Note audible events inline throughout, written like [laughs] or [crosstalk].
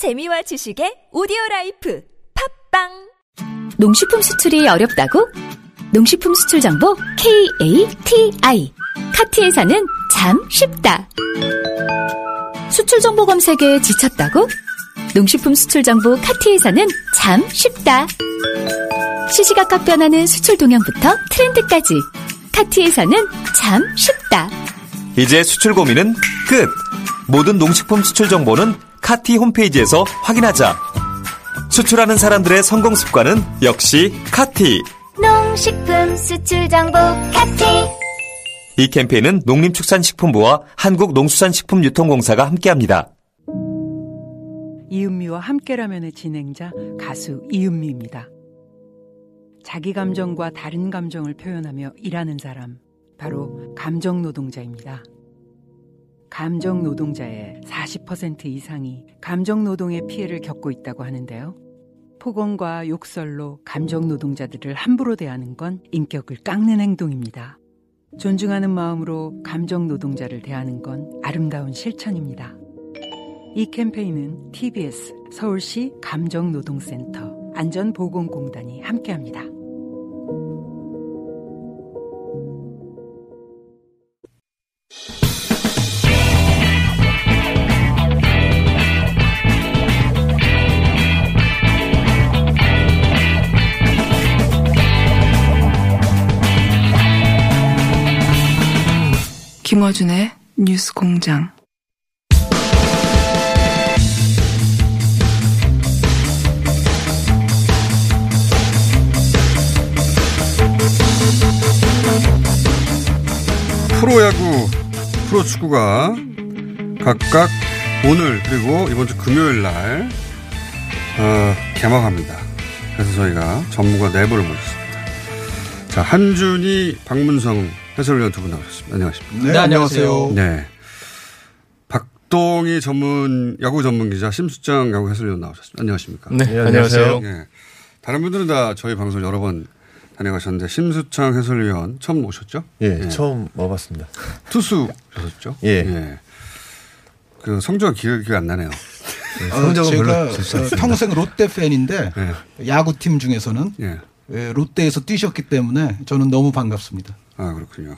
재미와 지식의 오디오 life 팟빵 농식품 수출이 어렵다고? 농식품 수출 정보 KATI 카티에서는 참 쉽다. 수출 정보 검색에 지쳤다고? 농식품 수출 정보 카티에서는 참 쉽다. 시시각각 변하는 수출 동향부터 트렌드까지 카티에서는 참 쉽다. 이제 수출 고민은 끝! 모든 농식품 수출 정보는 카티 홈페이지에서 확인하자. 수출하는 사람들의 성공 습관은 역시 카티. 농식품 수출 정보 카티 이 캠페인은 농림축산식품부와 한국농수산식품유통공사가 함께합니다. 이은미와 함께라면의 진행자 가수 이은미입니다. 자기 감정과 다른 감정을 표현하며 일하는 사람, 바로 감정 노동자입니다. 감정 노동자의 40% 이상이 감정 노동의 피해를 겪고 있다고 하는데요. 폭언과 욕설로 감정 노동자들을 함부로 대하는 건 인격을 깎는 행동입니다. 존중하는 마음으로 감정 노동자를 대하는 건 아름다운 실천입니다. 이 캠페인은 TBS 서울시 감정노동센터 안전보건공단이 함께합니다. 김어준의 뉴스 공장. 프로야구, 프로축구가 각각 오늘 그리고 이번 주 금요일 날 어, 개막합니다. 그래서 저희가 전문가 네 분을 모셨습니다. 자, 한준이, 박문성 해설위원 두 분 나오셨습니다. 안녕하십니까? 네, 안녕하세요. 네. 박동희 전문, 야구 전문 기자, 심수장 야구 해설위원 나오셨습니다. 안녕하십니까? 네, 안녕하세요. 네. 다른 분들은 다 저희 방송 여러 번 다녀가셨는데, 심수창 해설위원 처음 오셨죠? 예, 처음 와봤습니다. 투수셨죠? 예. 그 성적이 기억이 안 나네요. 성적은 제가 어. 평생 롯데 팬인데 네. 야구팀 중에서는 예. 예, 롯데에서 뛰셨기 때문에 저는 너무 반갑습니다. 아, 그렇군요.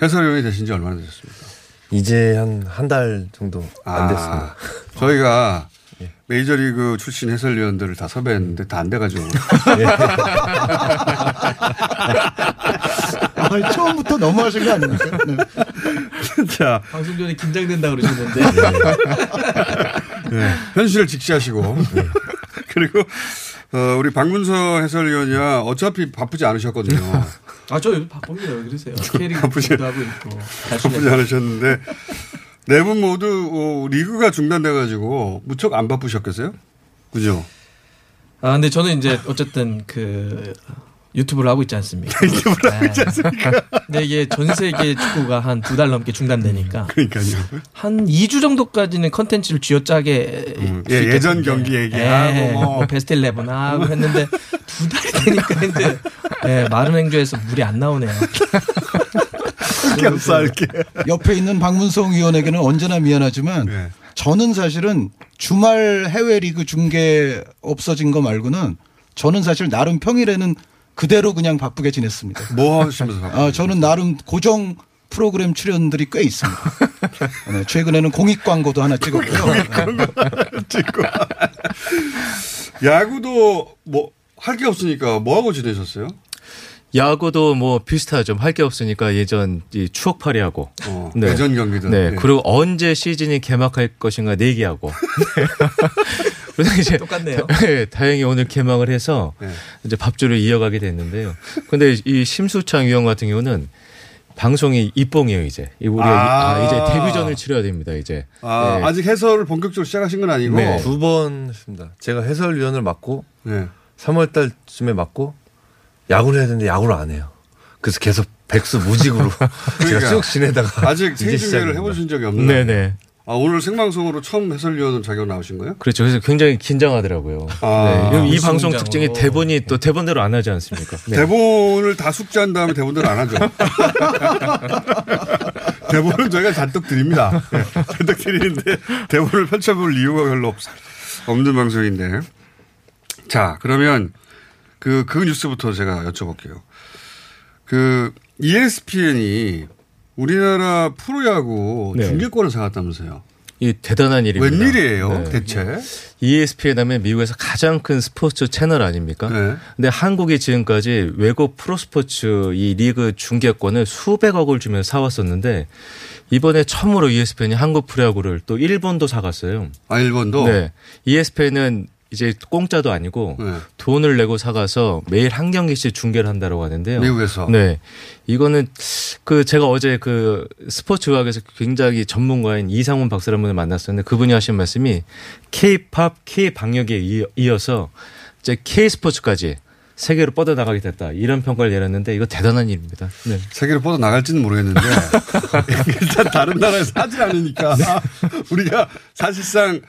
해설위원이 되신 지 얼마나 되셨습니까? 이제 한 한 달 정도 안 아, 됐습니다. 저희가 [laughs] 예. 메이저리그 출신 해설위원들을 다 섭외했는데 다 안 돼가지고. [laughs] [laughs] 아, 처음부터 너무 하신 거 아닙니까? 네. 자, 방송 전에 긴장된다 그러셨는데 네. 현실을 직시하시고. 그리고, 어, 우리 박문서 해설위원이야 어차피 바쁘지 않으셨거든요. 아저 요즘 바쁩니다 왜 그러세요 [laughs] 바쁘지- 공부도 하고 있고 바쁘지 않으셨는데 네 분 모두 어, 리그가 중단돼 가지고 무척 안 바쁘셨겠어요? 그죠? 아 근데 저는 이제 어쨌든 그 유튜브를 하고 있지 않습니까 [laughs] 유튜브를 하고 있지 않습니까 [laughs] 근데 이게 전 세계 축구가 한 두 달 넘게 중단되니까 그러니까요. 한 2주 정도까지는 컨텐츠를 쥐어짜게 음, 예, 예전 있겠습니다. 경기 얘기하고 예, 뭐. 뭐 베스트 11 하고 했는데 두 달이 되니까 이제 예, 마른 행주에서 물이 안 나오네요. [laughs] 겹살게. 옆에 있는 박문성 위원에게는 언제나 미안하지만 네. 저는 사실은 주말 해외 리그 중계 없어진 거 말고는 저는 사실 나름 평일에는 그대로 그냥 바쁘게 지냈습니다. 뭐 하시면서 바쁘 아, 저는 나름 고정 프로그램 출연들이 꽤 있습니다. [laughs] 네, 최근에는 공익 광고도 하나 찍었고요. 찍고. 야구도 뭐 할 게 없으니까 뭐 하고 지내셨어요? 야구도 뭐 비슷하죠. 할 게 없으니까 예전 이 추억팔이 하고. 어, 예전 경기들. 네. 네. 그리고 언제 시즌이 개막할 것인가 내기하고. [laughs] 그래서 이제 똑같네요. 네, 다행히 오늘 개막을 해서 네. 이제 밥줄을 이어가게 됐는데요. 근데 이 심수창 위원 같은 경우는 방송이 입봉이에요 이제. 이 우리 아. 아, 이제 데뷔전을 치러야 됩니다 이제. 아, 네. 아직 해설을 본격적으로 시작하신 건 아니고. 네. 두번 했습니다. 제가 해설위원을 맡고 네. 3월 달쯤에 맡고 야구를 해야 되는데 야구를 안 해요. 그래서 계속 백수 무직으로 [laughs] 제가 그러니까. 쭉 지내다가 아직 생중계를. 해보신 적이 없나요? 네네. 아, 오늘 생방송으로 처음 해설위원으로 자격 나오신 거예요? 그렇죠. 그래서 굉장히 긴장하더라고요. 아. 네. 이 방송. 특징이 대본이 또 대본대로 안 하지 않습니까? 네. 대본을 다 숙지한 다음에 대본대로 안 하죠. [laughs] 대본은 저희가 잔뜩 드립니다. 네, 잔뜩 드리는데 대본을 펼쳐볼 이유가 별로 없어요. 없는 방송인데. 자, 그러면 그, 그 뉴스부터 제가 여쭤볼게요. 그 ESPN이 우리나라 프로야구 네. 중계권을 사갔다면서요. 이 대단한 일입니다. 웬일이에요, 네. 대체? ESPN 하면 미국에서 가장 큰 스포츠 채널 아닙니까? 네. 근데 한국이 지금까지 외국 프로스포츠 이 리그 중계권을 수백억을 주면 사왔었는데 이번에 처음으로 ESPN이 한국 프로야구를 또 일본도 사갔어요. 아, 일본도? 네. ESPN은 이제 공짜도 아니고 네. 돈을 내고 사가서 매일 한 경기씩 중계를 한다고 하는데요. 미국에서? 네. 이거는 그 제가 어제 그 스포츠 의학에서 굉장히 전문가인 이상훈 박사라는 분을 만났었는데 그분이 하신 말씀이 K-팝, K-방역에 이- 이어서 이제 K-스포츠까지 세계로 뻗어나가게 됐다. 이런 평가를 내렸는데 이거 대단한 일입니다. 네. 세계로 뻗어 나갈지는 모르겠는데 [laughs] 일단 다른 나라에서 하질 않으니까 우리가 사실상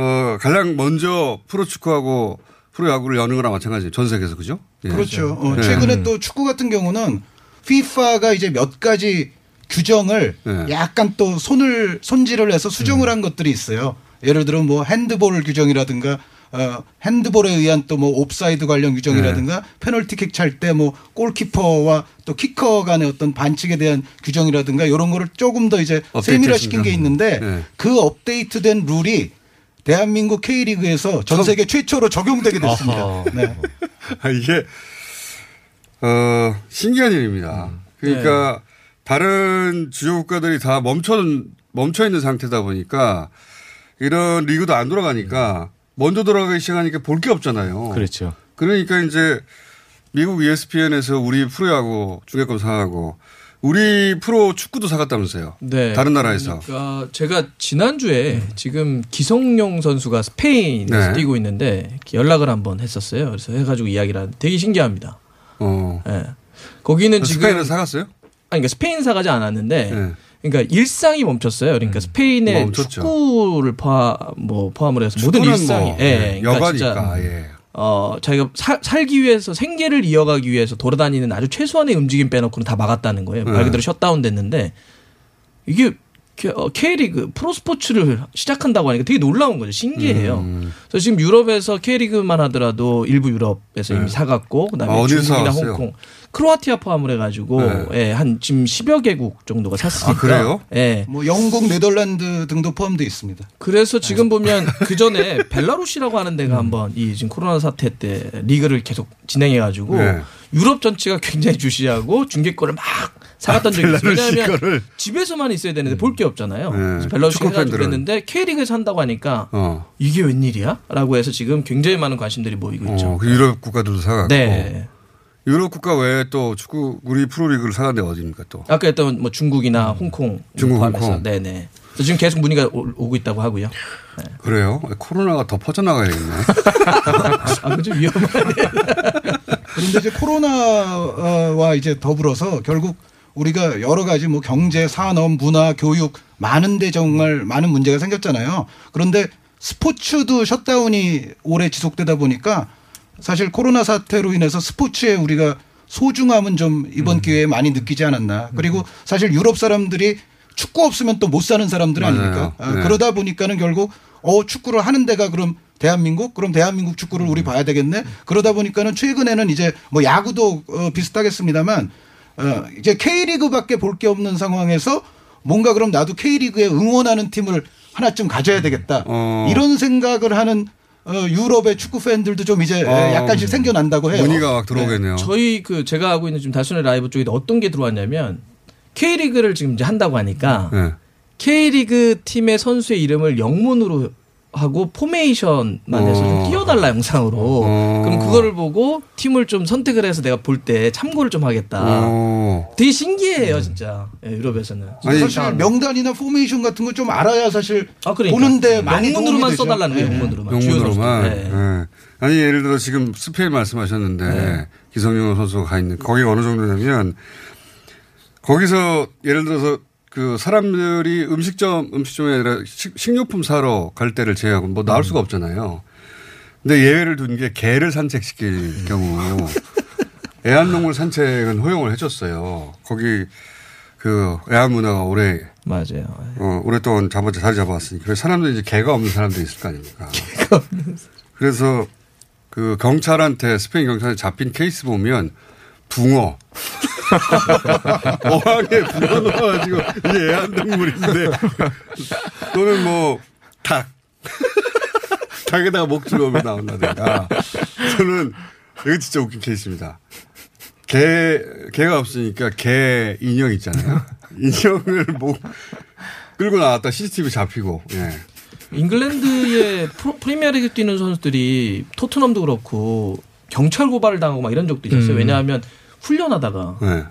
어 가장 먼저 프로축구하고 프로야구를 여는 거랑 마찬가지예요. 전 세계에서 그죠? 예. 그렇죠. 어, 네. 최근에 또 축구 같은 경우는 FIFA가 이제 몇 가지 규정을 네. 약간 또 손을 손질을 해서 수정을 한 것들이 있어요. 예를 들어 뭐 핸드볼 규정이라든가 어, 핸드볼에 의한 또 뭐 옵사이드 관련 규정이라든가 페널티킥 찰 때 뭐 골키퍼와 또 키커 간의 어떤 반칙에 대한 규정이라든가 이런 거를 조금 더 이제 세밀화 시킨 게 있는데 네. 그 업데이트된 룰이 대한민국 K리그에서 전 세계 최초로 적용되게 됐습니다. 네. [laughs] 아, 이게 어 신기한 일입니다. 그러니까 다른 주요 국가들이 다 멈춰 멈춰 있는 상태다 보니까 이런 리그도 안 돌아가니까 먼저 돌아가기 시작하니까 볼 게 없잖아요. 그렇죠. 그러니까 이제 미국 ESPN에서 우리 프로야구 중계권 사가고 우리 프로 축구도 사갔다면서요. 네. 다른 나라에서. 그러니까 제가 지난주에 지금 기성용 선수가 스페인에서 네. 뛰고 있는데 연락을 한번 했었어요. 그래서 해가지고 이야기를 하는데 되게 신기합니다. 어. 예. 거기는 지금 스페인에서 사갔어요? 아니 그러니까 스페인 사가지 않았는데 네. 그러니까 일상이 멈췄어요. 그러니까 스페인의 멈췄죠. 축구를 포함 뭐 포함을 해서 모든 축구는 일상이 뭐, 예. 예, 그러니까 여가니까 예. 어, 자기가 사- 살기 위해서 생계를 이어가기 위해서 돌아다니는 아주 최소한의 움직임 빼놓고는 다 막았다는 거예요. 네. 말 그대로 셧다운 됐는데 이게 K- 어, K리그 프로스포츠를 시작한다고 하니까 되게 놀라운 거죠. 신기해요. 음. 그래서 지금 유럽에서 K리그만 하더라도 일부 유럽에서 이미 사갔고 그다음에 아, 어디서 중국이나 사왔어요? 홍콩, 크로아티아 포함을 해가지고 네. 예, 한 지금 10여 개국 정도가 샀으니까. 아, 그래요? 예. 뭐 영국, 네덜란드 등도 포함되어 있습니다. 그래서 지금 보면 [laughs] 그 전에 벨라루시라고 하는 데가 한번 이 지금 코로나 사태 때 리그를 계속 진행해가지고 네. 유럽 전체가 굉장히 주시하고 중계권을 막 사갔던 적이 있어요. 왜냐하면 거를. 집에서만 있어야 되는데 볼 게 없잖아요. 네. 그래서 벨라루시 축구 해가지고 팬들은. 그랬는데 K리그에서 한다고 하니까 어. 이게 웬일이야? 라고 해서 지금 굉장히 많은 관심들이 모이고 있죠. 어, 그 유럽 국가들도 사갔고. 네. 유럽 국가 외에 또 축구 우리 프로리그를 사간 데 어디입니까 또? 아까 했던 뭐 중국이나 홍콩 중국, 포함해서. 홍콩. 네네. 그래서 지금 계속 문의가 오- 오고 있다고 하고요. 그래요? 코로나가 더 퍼져나가야겠네. [laughs] 아, 그좀 위험하네. 그런데 이제 코로나와 이제 더불어서 결국 우리가 여러 가지 뭐 경제, 산업, 문화, 교육 많은데 정말 많은 문제가 생겼잖아요. 그런데 스포츠도 셧다운이 오래 지속되다 보니까 사실 코로나 사태로 인해서 스포츠에 우리가 소중함은 좀 이번 기회에 많이 느끼지 않았나. 그리고 사실 유럽 사람들이 축구 없으면 또 못 사는 사람들. 아닙니까? 아, 네. 그러다 보니까는 결국 어 축구를 하는 데가 그럼 대한민국 그럼 대한민국 축구를 우리 봐야 되겠네. 그러다 보니까는 최근에는 이제 뭐 야구도 어, 비슷하겠습니다만 어, 이제 K리그밖에 볼 게 없는 상황에서 뭔가 그럼 나도 K리그에 응원하는 팀을 하나쯤 가져야 되겠다. 어. 이런 생각을 하는 어, 유럽의 축구 팬들도 좀 이제 어. 약간씩 생겨난다고 해요. 문의가 막 들어오겠네요. 저희 그 제가 하고 있는 지금 다순의 라이브 쪽에 어떤 게 들어왔냐면 K리그를 지금 이제 한다고 하니까 네. K리그 팀의 선수의 이름을 영문으로 하고 포메이션만 해서 좀 어. 띄워달라 영상으로 어. 그럼 그거를 보고 팀을 좀 선택을 해서 내가 볼 때 참고를 좀 하겠다. 어. 되게 신기해요 진짜 예, 유럽에서는. 아니, 사실 명단이나 포메이션 같은 거 좀 알아야 사실 아, 그러니까. 보는데 많이 영문으로만. 써달라는 거예요 네. 영문으로만. 주요 영문으로만. 네. 네. 아니 예를 들어 지금 스페인 말씀하셨는데 기성용 선수가 가 있는 거기가 어느 정도냐면 거기서 예를 들어서 그 사람들이 음식점 음식점이 아니라 식, 식료품 사러 갈 때를 제외하고 뭐 나올 수가 없잖아요. 근데 예외를 둔 게 개를 산책시킬 경우 [laughs] 애완동물 산책은 허용을 해줬어요. 거기 그 야한 문화가 오래 맞아요. 어, 오랫동안 잡아 자리 잡아왔으니까 그래서 사람들이 이제 개가 없는 사람들이 있을 거 아닙니까? [laughs] 개가 없는. 그래서 그 경찰한테 스페인 경찰에 잡힌 케이스 보면 붕어. 어항에 붕어 넣어가지고 이게 애완동물인데 또는 뭐 닭. [laughs] 닭에다가 목줄어면 나온다든가. 저는 이거 진짜 웃긴 케이스입니다. 개, 개가 없으니까 개 인형 있잖아요. [laughs] 인형을 뭐 끌고 나왔다 CCTV 잡히고, 예. 잉글랜드의 프리미어리그 뛰는 선수들이 토트넘도 그렇고 경찰 고발을 당하고 막 이런 적도 있었어요. 음. 왜냐하면 훈련하다가 네.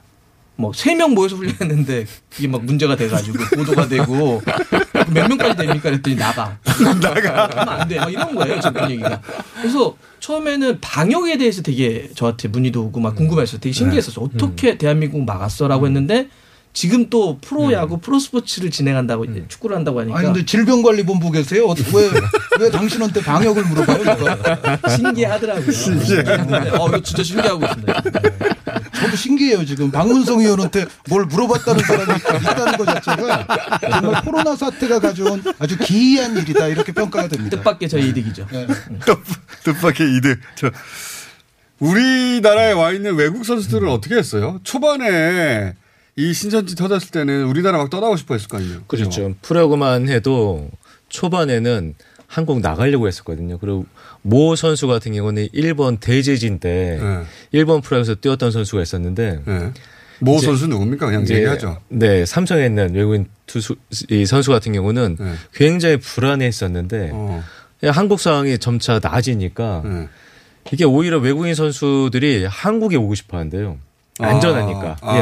뭐세명 모여서 훈련했는데 이게 막 문제가 돼가지고 보도가 되고 [laughs] 몇 명까지 됩니까? 그랬더니 나가. [laughs] 나가. 하면 안 돼. 막 이런 거예요. 지금 분위기가. 그래서 처음에는 방역에 대해서 되게 저한테 문의도 오고 막 궁금했어요. 되게 신기했었어. 네. 어떻게 대한민국 막았어라고 음. 했는데 지금 또 프로야구, 프로스포츠를 진행한다고 이제 축구를 한다고 하니까 아니 근데 질병관리본부 계세요? 왜왜 왜 당신한테 방역을 물어봐요? 이거? 신기하더라고요. 신기해. 어, 이거 진짜 신기하고 있습니다. 저도 신기해요 지금 박문성 의원한테 뭘 물어봤다는 사람이 있다는 것 자체가 정말 코로나 사태가 가져온 아주 기이한 일이다 이렇게 평가가 됩니다. 뜻밖의 저희 이득이죠. 뜻밖의 이득. 저 우리나라에 와 있는 외국 선수들은 어떻게 했어요? 초반에 이 신천지 터졌을 때는 우리나라 막 떠나고 싶어 했을 거 아니에요. 그렇죠. 프로야구만 해도 초반에는 한국 나가려고 했었거든요. 그리고 모 선수 같은 경우는 일본 대제진 때 네. 일본 프로야구에서 뛰었던 선수가 있었는데 모 이제- 선수 누굽니까? 그냥 이제 얘기하죠. 네, 삼성에 있는 외국인 투수 이 선수 같은 경우는 네. 굉장히 불안해했었는데 어. 한국 상황이 점차 나아지니까 네. 이게 오히려 외국인 선수들이 한국에 오고 싶어한대요. 아. 안전하니까. 아. 예,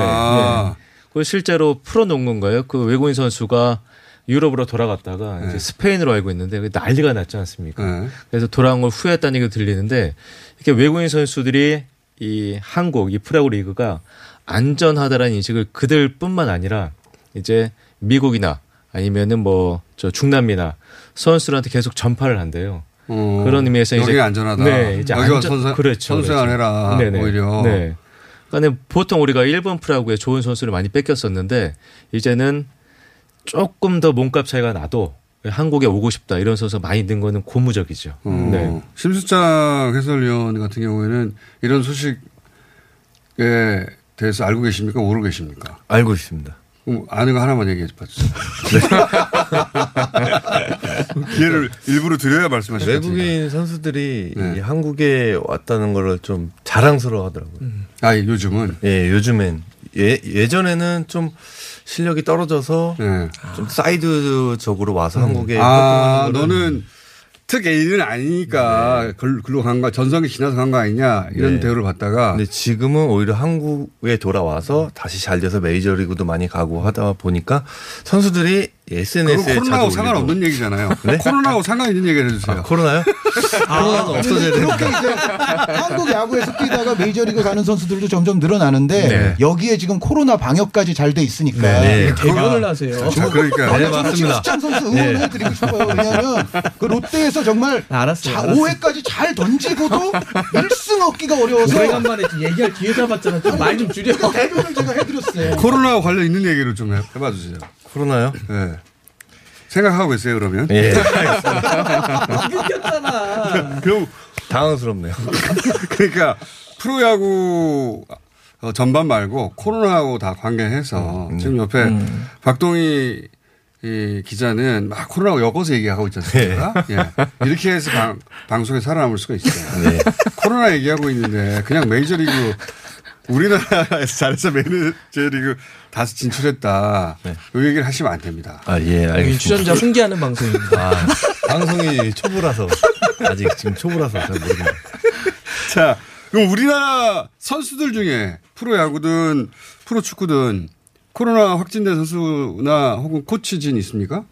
예. 그리고 실제로 프로농구인가요? 그 외국인 선수가 유럽으로 돌아갔다가 네. 이제 스페인으로 알고 있는데 난리가 났지 않습니까? 네. 그래서 돌아온 걸 후회했다는 얘기가 들리는데 이렇게 외국인 선수들이 이 한국 이 프로야구 리그가 안전하다라는 인식을 그들뿐만 아니라 이제 미국이나 아니면은 뭐 저 중남미나 선수들한테 계속 전파를 한대요. 어, 그런 의미에서 이제 안전하다. 네, 이제 안전 선수- 그렇죠. 선수생활 해라, 네네. 오히려. 네. 그러니까 보통 우리가 일본 프로야구에 좋은 선수를 많이 뺏겼었는데 이제는 조금 더 몸값 차이가 나도 한국에 오고 싶다 이런 가 많이 는 거는 고무적이죠. 어, 네. 심수장 해설위원 같은 경우에는 이런 소식에 대해서 알고 계십니까? 모르고 계십니까? 알고 있습니다. 그럼 아는 거 하나만 얘기해 봐주세요. [laughs] 기회를 일부러 드려야 말씀하실 것 외국인 선수들이 네. 이 한국에 왔다는 거를 좀 자랑스러워 하더라고요. 아, 요즘은? 예, 요즘엔. 예, 예전에는 좀 실력이 떨어져서 좀 사이드적으로 와서 한국에 네. 아, 너는 특 A는 아니니까 글- 글로 간 거, 전성기 지나서 간 거 아니냐 이런 네. 대우를 받다가 근데 지금은 오히려 한국에 돌아와서 다시 잘 돼서 메이저리그도 많이 가고 하다 보니까 선수들이 SNS에 코로나하고 상관없는 얘기잖아요. 네? 코로나하고 상관 있는 얘기를 해주세요. 코로나요? [laughs] 코로나는 없어져야. 그렇게 이제 한국 야구에서 뛰다가 메이저리그 가는 선수들도 점점 늘어나는데 네. 여기에 지금 코로나 방역까지 잘 돼 있으니까 네. 대변을 하세요. 자, 그러니까. 네, 맞습니다. 수찬 선수 응원해드리고 싶어요. 왜냐하면 그 롯데에서 정말 알았어요. 자, 알았어요. 5회까지 잘 던지고도 1승 얻기가 어려워서 오래간만에 좀 얘기할 기회 잡았잖아. 좀 말 좀 줄여. 대변을 제가 해드렸어요. 코로나와 관련 있는 얘기를 좀 해- 해봐 주세요. 코로나요? 네. 생각하고 있어요 그러면? 예. 끊겼잖아. 그럼 당황스럽네요. [laughs] 그러니까 프로야구 어, 전반 말고 코로나하고 다 관계해서 음, 지금 옆에 박동희 이 기자는 막 코로나하고 엮어서 얘기하고 있지 않습니까? 예. 이렇게 해서 방, 방송에 살아남을 수가 있어요. 네. 코로나 얘기하고 있는데 그냥 메이저리그 우리나라에서 잘해서 메이저리그 다시 진출했다. 네. 이 얘기를 하시면 안 됩니다. 아, 예, 알겠습니다. 출연자 훈계하는 방송입니다. 아, 방송이 초보라서 아직 지금 초보라서 잘 모르겠네요. [laughs] 자, 그럼 우리나라 선수들 중에 프로야구든 프로축구든 코로나 확진된 선수나 혹은 코치진 있습니까?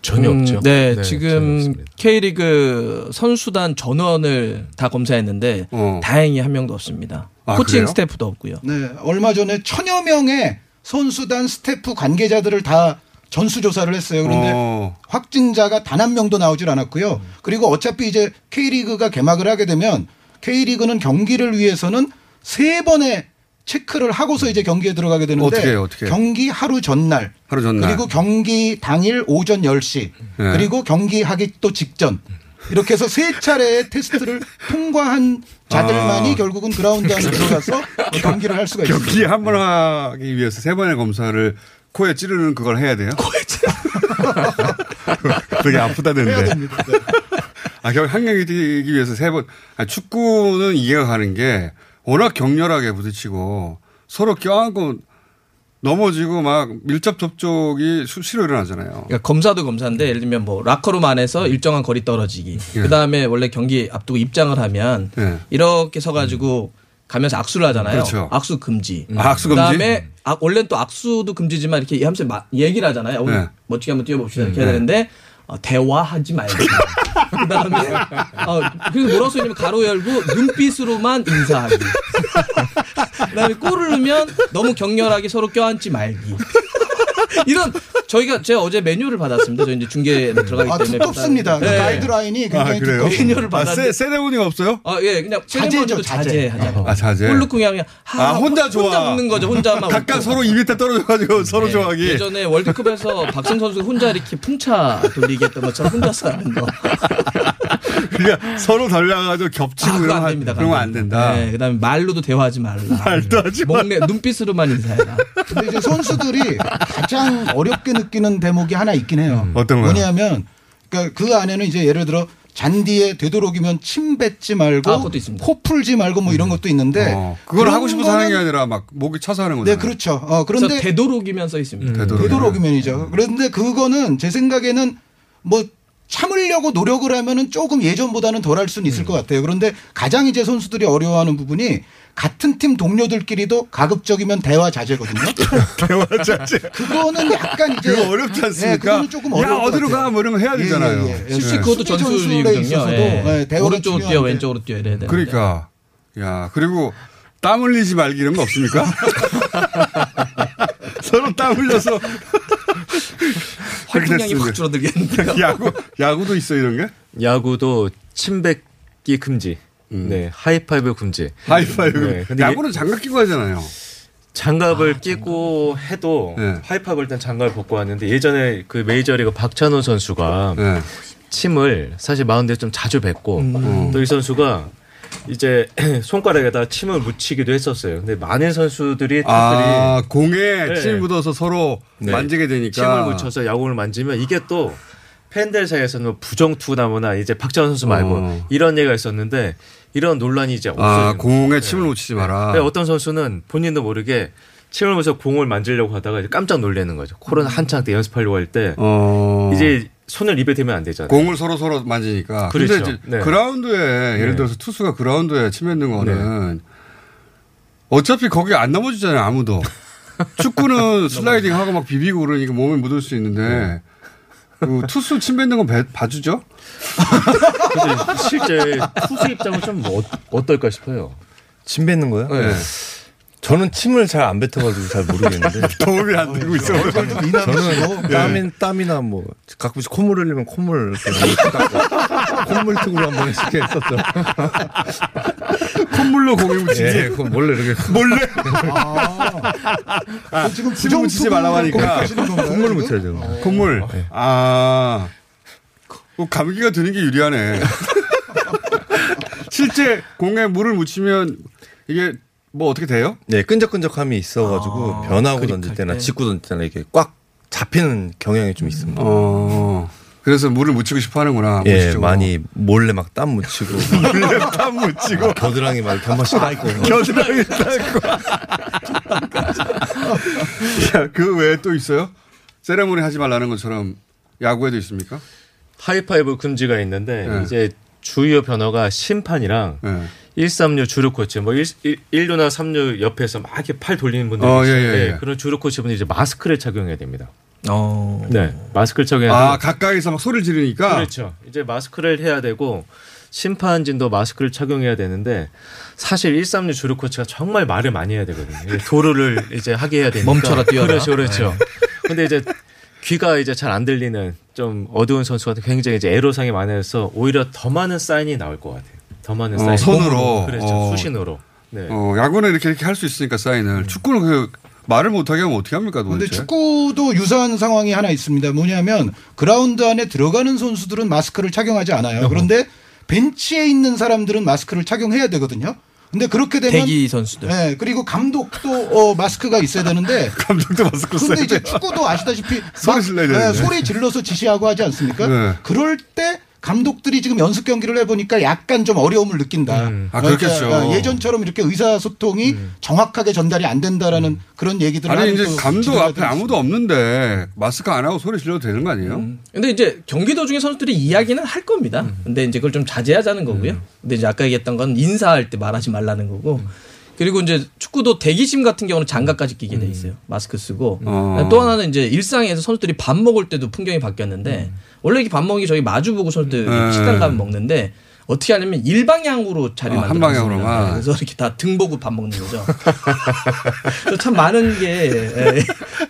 전혀 음, 없죠. 네, 전혀 지금. K리그 선수단 전원을 다 검사했는데 어. 다행히 한 명도 없습니다. 아, 코칭 그래요? 스태프도 없고요. 네, 얼마 전에 천여 명의 선수단 스태프 관계자들을 다 전수조사를 했어요. 그런데 어. 확진자가 단 한 명도 나오질 않았고요. 그리고 어차피 이제 K리그가 개막을 하게 되면 K리그는 경기를 위해서는 세 번의 체크를 하고서 이제 경기에 들어가게 되는데 어떻게 해요, 어떻게 해요? 경기 하루 전날 하루 전날. 그리고 경기 당일 오전 10시 네. 그리고 경기 하기 또 직전 이렇게 해서 세 차례의 테스트를 통과한 자들만이 아. 결국은 그라운드 안에 들어가서 [laughs] 경기를 할 수가 있습니다. 경기 한 번 하기 위해서 세 번의 검사를 코에 찌르는 그걸 해야 돼요? 코에 찌르 [laughs] 되게 됩니다. 네. 아, 결국 한 경기 뛰기 위해서 세 번. 아니, 축구는 이해가 가는 게 워낙 격렬하게 부딪히고 서로 껴안고 넘어지고 막 밀접 접촉이 수시로 일어나잖아요. 그러니까 검사도 검사인데 예를 들면 뭐 라커룸 안에서 일정한 거리 떨어지기. 예. 그다음에 원래 경기 앞두고 입장을 하면 예. 이렇게 서 가지고 가면서 악수를 하잖아요. 그렇죠. 악수 금지. 아, 악수 금지? 그다음에 아, 원래는 또 악수도 금지지만 이렇게 하면서 마- 얘기를 하잖아요. 오늘 네. 멋지게 한번 뛰어봅시다 이렇게 해야 네. 되는데 어, 대화하지 말고. 그 다음에 어, 그래서 뭐라고 써있냐면 가로 열고 눈빛으로만 인사하기. 그 다음에 골을 넣으면 너무 격렬하게 서로 껴안지 말기. [laughs] 이런 저희가 제가 어제 매뉴얼을 받았습니다. 저희 이제 중계 들어가기 아, 때문에 두껍습니다. 그 네. 가이드라인이 굉장히 두껍습니다. 매뉴얼을 아, 받았는데 세, 세레모니가 없어요? 아, 예, 그냥 자제죠, 자제. 자제하자. 아, 자제. 꼴루궁이 그냥 하- 아, 혼자 좋아. 혼자 먹는 거죠. 혼자만. 각각 웃고. 서로 2m 떨어져가지고 서로 네, 좋아하기. 예전에 월드컵에서 박승 선수가 혼자 이렇게 풍차 돌리기 했던 것처럼 혼자서 하는 거. [laughs] 그러니까 서로 달려가지고 겹치고 아, 그거 그러면 안 안- 됩니다. 그런 거안 된다. 네, 그다음에 말로도 대화하지 말라. 말도 하지 마. 목내 눈빛으로만 인사해라. 근데 이제 선수들이 가장 어렵게 느끼는 대목이 하나 있긴 해요. 음. 어떤 거요? 뭐냐면 그러니까 그 안에는 이제 예를 들어 잔디에 되도록이면 침 뱉지 말고 아. 코 풀지 말고 뭐 이런 것도 있는데 어, 그걸 그런 하고 싶어서 하는 게 거는- 아니라 막 목이 차서 하는 네, 거잖아요. 그렇죠. 어, 그런데 되도록이면 써 있습니다. 되도록. 되도록이면이죠. 그런데 그거는 제 생각에는 뭐 참으려고 노력을 하면은 조금 예전보다는 덜 할 수는 있을 것 같아요. 그런데 가장 이제 선수들이 어려워하는 부분이 같은 팀 동료들끼리도 가급적이면 대화 자제거든요. [laughs] 대화 자체. 그거는 약간 이제 그거 어렵지 않습니까? 네, 그거는 조금 야, 어려울 것 어디로. 가? 뭐 이런 거 해야 예, 되잖아요. 예, 예. 실제 예. 그것도 수비 전술에 전술이거든요. 있어서도 예. 예, 대화가 오른쪽으로 뛰어. 왼쪽으로 뛰어 이래야 되는데. 그러니까. 야, 그리고 땀 흘리지 말기 이런 거 없습니까? [laughs] 서로 땀 흘려서. 활동량이 확 줄어들겠는데요. [laughs] 야구, 야구도 있어, 이런 게? 야구도 침뱉기 금지. 네, 하이파이브 금지. 하이파이브. 네, 근데 야구는 장갑 끼고 하잖아요. 장갑을 끼고 해도 네. 하이파이브 일단 장갑을 벗고 왔는데 예전에 그 메이저리그 박찬호 선수가 네. 침을 사실 마운드에 좀 자주 뱉고 음. 또이 선수가 이제 [clears throat] 손가락에다 침을 묻히기도 했었어요. 근데 많은 선수들이 아, 공에 네. 침 묻어서 서로 네. 만지게 되니까. 침을 묻혀서 야구를 만지면 이게 또 팬들 사이에서는 뭐 부정투나무나 이제 박찬호 선수 말고 어. 이런 얘기가 있었는데 이런 논란이 이제 없어요. 아, 공에 침을 묻히지 마라. 어떤 선수는 본인도 모르게 침을 묻혀서 공을 만지려고 하다가 이제 깜짝 놀라는 거죠. 코로나 한창 때 연습하려고 할때 어. 이제 손을 입에 대면 안 되잖아요. 공을 서로 서로 만지니까. 그렇죠. 근데 이제 네. 그라운드에 예를 네. 들어서 투수가 그라운드에 침 뱉는 거는 어차피 거기 안 넘어지잖아요 아무도. 축구는 [laughs] 슬라이딩 하고 막 비비고 그러니까 몸에 묻을 수 있는데 그 투수 침 뱉는 건 배- 봐주죠? 근데 실제 투수 입장은 좀 어, 어떨까 싶어요. 침 뱉는 거요? 네. 저는 침을 잘 안 뱉어가지고 잘 모르겠는데. [laughs] 도움이 안 되고 있어. 저는 땀이, 땀이나 뭐 가끔씩 콧물 흘리면 콧물 콧물 특으로 한번 이렇게 했었죠. [laughs] 콧물로 공에 묻히지. 예, 그건 몰래 이렇게 몰래. [laughs] 아, 지금 침 묻히지 말라고 하니까 하시는 건가요? 콧물 지금? 묻혀야죠. 콧물. 아. 그 감기가 드는 게 유리하네. 실제 공에 물을 묻히면 이게 뭐 어떻게 돼요? 네, 끈적끈적함이 있어가지고 아, 변하고 던질 때나 직구 던질 때나 이렇게 꽉 잡히는 경향이 좀 있습니다. 어. 그래서 물을 묻히고 싶어 하는구나. 예, 무의식적으로. 많이 몰래 막 땀 묻히고 [laughs] 몰래 땀 묻히고 겨드랑이 막 이렇게 한 번씩 닦고 겨드랑이 닦고. 야, 그 외에 또 있어요? 세레모니 하지 말라는 것처럼 야구에도 있습니까? 하이파이브 금지가 있는데 네. 이제 주요 변화가 심판이랑 네. 136 주루 코치 뭐 1, 1 루나 3루 옆에서 막 이렇게 팔 돌리는 분들 어, 예, 계시는데 예, 예. 그런 주루 코치분이 이제 마스크를 착용해야 됩니다. 어. 네, 마스크를 착용해야 아, 가까이서 막 소리를 지르니까. 그렇죠. 이제 마스크를 해야 되고 심판진도 마스크를 착용해야 되는데 사실 136 주루 코치가 정말 말을 많이 해야 되거든요. 도루를 [laughs] 이제 하게 해야 되니까 멈춰라, 뛰어라. 그렇죠, 그렇죠. 근데 이제 귀가 이제 잘 안 들리는 좀 어두운 선수가 굉장히 이제 애로상이 많아서 오히려 더 많은 사인이 나올 것 같아요. 더 많은 어, 사인. 손으로. 그렇죠. 어. 수신으로. 네. 어, 야구는 이렇게 이렇게 할 수 있으니까 사인을 축구는 그 말을 못하게 하면 어떻게 합니까 근데 도대체? 축구도 유사한 상황이 하나 있습니다. 뭐냐면 그라운드 안에 들어가는 선수들은 마스크를 착용하지 않아요. 그런데 벤치에 있는 사람들은 마스크를 착용해야 되거든요. 근데 그렇게 되면 대기 선수들. 네, 그리고 감독도 어, 마스크가 있어야 되는데 [laughs] 감독도 마스크 써야 근데 이제. 축구도 아시다시피 소리 막, 질러야 네. 소리 질러서 지시하고 하지 않습니까? 네. 그럴 때 감독들이 지금 연습 경기를 해보니까 약간 좀 어려움을 느낀다. 아, 그렇겠죠. 그러니까 예전처럼 이렇게 의사소통이 정확하게 전달이 안 된다라는 그런 얘기들을 아니 이제 또 감독 앞에 아무도 없는데 마스크 안 하고 소리 질러도 되는 거 아니에요? 근데 이제 경기 도중에 선수들이 이야기는 할 겁니다. 근데 이제 그걸 좀 자제하자는 거고요. 근데 이제 아까 얘기했던 건 인사할 때 말하지 말라는 거고. 그리고 이제 축구도 대기심 같은 경우는 장갑까지 끼게 돼 있어요. 마스크 쓰고. 어. 또 하나는 이제 일상에서 선수들이 밥 먹을 때도 풍경이 바뀌었는데 원래 이렇게 밥 먹기 저희 마주 보고 선수들이 네. 식당 가면 먹는데 어떻게 하냐면 일방향으로 자리를 아, 한 만들어 방향으로만. 그래서 이렇게 다 등 보고 밥 먹는 거죠. [laughs] 참 많은 게 예,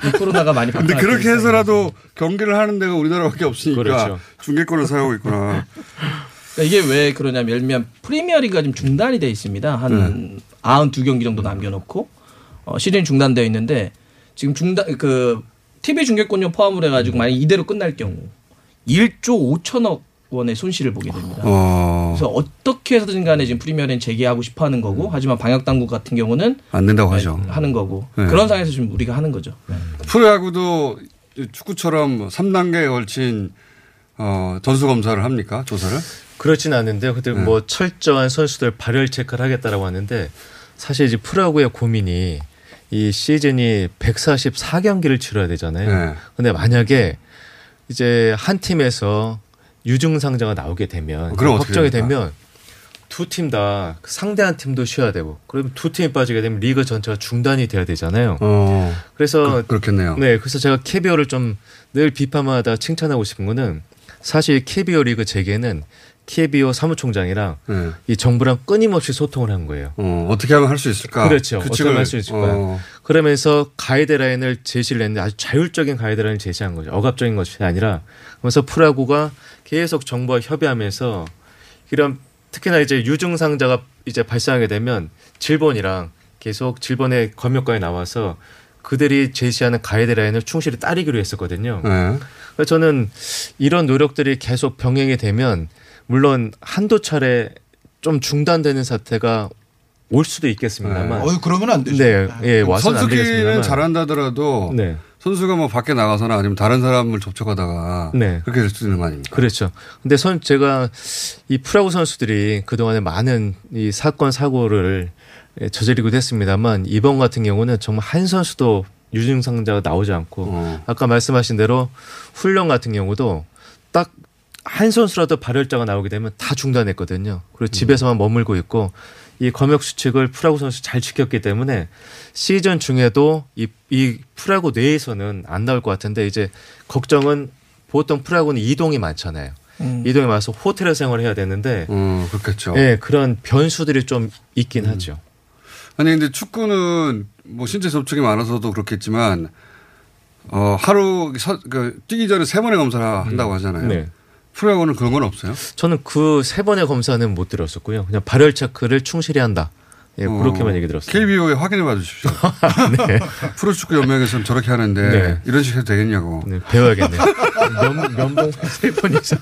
이 코로나가 많이 근데 바뀌었어요. 그렇게 해서라도 경기를 하는 데가 우리나라밖에 없으니까 그렇죠. 중계권을 사용하고 있구나. 그러니까 이게 왜 그러냐면 예를 들면 프리미어리가 지금 중단이 돼 있습니다. 한 92경기 정도 남겨놓고 어, 시즌이 중단되어 있는데 지금 중단 그 TV 중계권료 포함을 해가지고 만약 이대로 끝날 경우 1조 5천억 원의 손실을 보게 됩니다. 어, 그래서 어떻게 해서든 간에 지금 프리미어리는 재개하고 싶어 하는 거고 하지만 방역 당국 같은 경우는 안 된다고 하죠. 하는 거고 네. 그런 상황에서 지금 우리가 하는 거죠. 프로야구도 축구처럼 3단계에 걸친 어, 전수 검사를 합니까? 조사를? 그렇진 않은데요. 근데 네. 뭐 철저한 선수들 발열 체크를 하겠다라고 하는데 사실 이제 프로야구의 고민이 이 시즌이 144경기를 치러야 되잖아요. 네. 근데 만약에 이제 한 팀에서 유증상자가 나오게 되면 그럼 걱정이? 되면 두 팀 다 상대한 팀도 쉬어야 되고 그러면 두 팀이 빠지게 되면 리그 전체가 중단이 돼야 되잖아요. 어, 그래서 그, 렇겠네요 네, 그래서 제가 KBO를 좀 늘 비판마다 칭찬하고 싶은 거는 사실 KBO 리그 재개는 KBO 사무총장이랑 네. 이 정부랑 끊임없이 소통을 한 거예요. 어, 어떻게 하면 할 수 있을까? 그렇죠. 규칙을- 어떻게 할 수 있을까? 어, 그러면서 가이드라인을 제시를 했는데 아주 자율적인 가이드라인을 제시한 거죠. 억압적인 것이 아니라 그래서 프라구가 계속 정부와 협의하면서 이런 특히나 이제 유증상자가 이제 발생하게 되면 질본이랑 계속 질본의 검역관에 나와서 그들이 제시하는 가이드라인을 충실히 따르기로 했었거든요. 네. 그래서 저는 이런 노력들이 계속 병행이 되면 물론 한두 차례 좀 중단되는 사태가 올 수도 있겠습니다만. 어유 그러면 안 되죠. 네, 예, 와서는 안 선수끼리는 되겠습니다만. 잘한다더라도 네. 선수가 뭐 밖에 나가서나 아니면 다른 사람을 접촉하다가 네. 그렇게 될수 있는 거 아닙니까? 그렇죠. 근데 선 제가 이 프라구 선수들이 그동안에 많은 이 사건 사고를 예, 저지르기도 했습니다만 이번 같은 경우는 정말 한 선수도 유증상자가 나오지 않고 어. 아까 말씀하신 대로 훈련 같은 경우도 딱 한 선수라도 발열자가 나오게 되면 다 중단했거든요. 그리고 집에서만 머물고 있고 이 검역 수칙을 프라구 선수 잘 지켰기 때문에 시즌 중에도 이, 이 프라구 내에서는 안 나올 것 같은데 이제 걱정은 보통 프라구는 이동이 많잖아요. 음. 이동에 와서 호텔에 생활을 해야 되는데 어, 그렇겠죠. 예, 그런 변수들이 좀 있긴 하죠. 아니 근데 축구는 뭐 신체 접촉이 많아서도 그렇겠지만 어 하루 서, 그 뛰기 전에 세 번의 검사를 한다고 하잖아요. 네. 프로야구는 그런 건 없어요. 저는 그 세 번의 검사는 못 들었었고요. 그냥 발열 체크를 충실히 한다. 예, 그렇게만 얘기 들었어요. KBO에 확인해 봐 주십시오. [laughs] 네. 프로축구 연맹에서는 저렇게 하는데 네. 이런 식으로 해도 되겠냐고. 네, 배워야겠네요. 면, 면봉 세번 이상.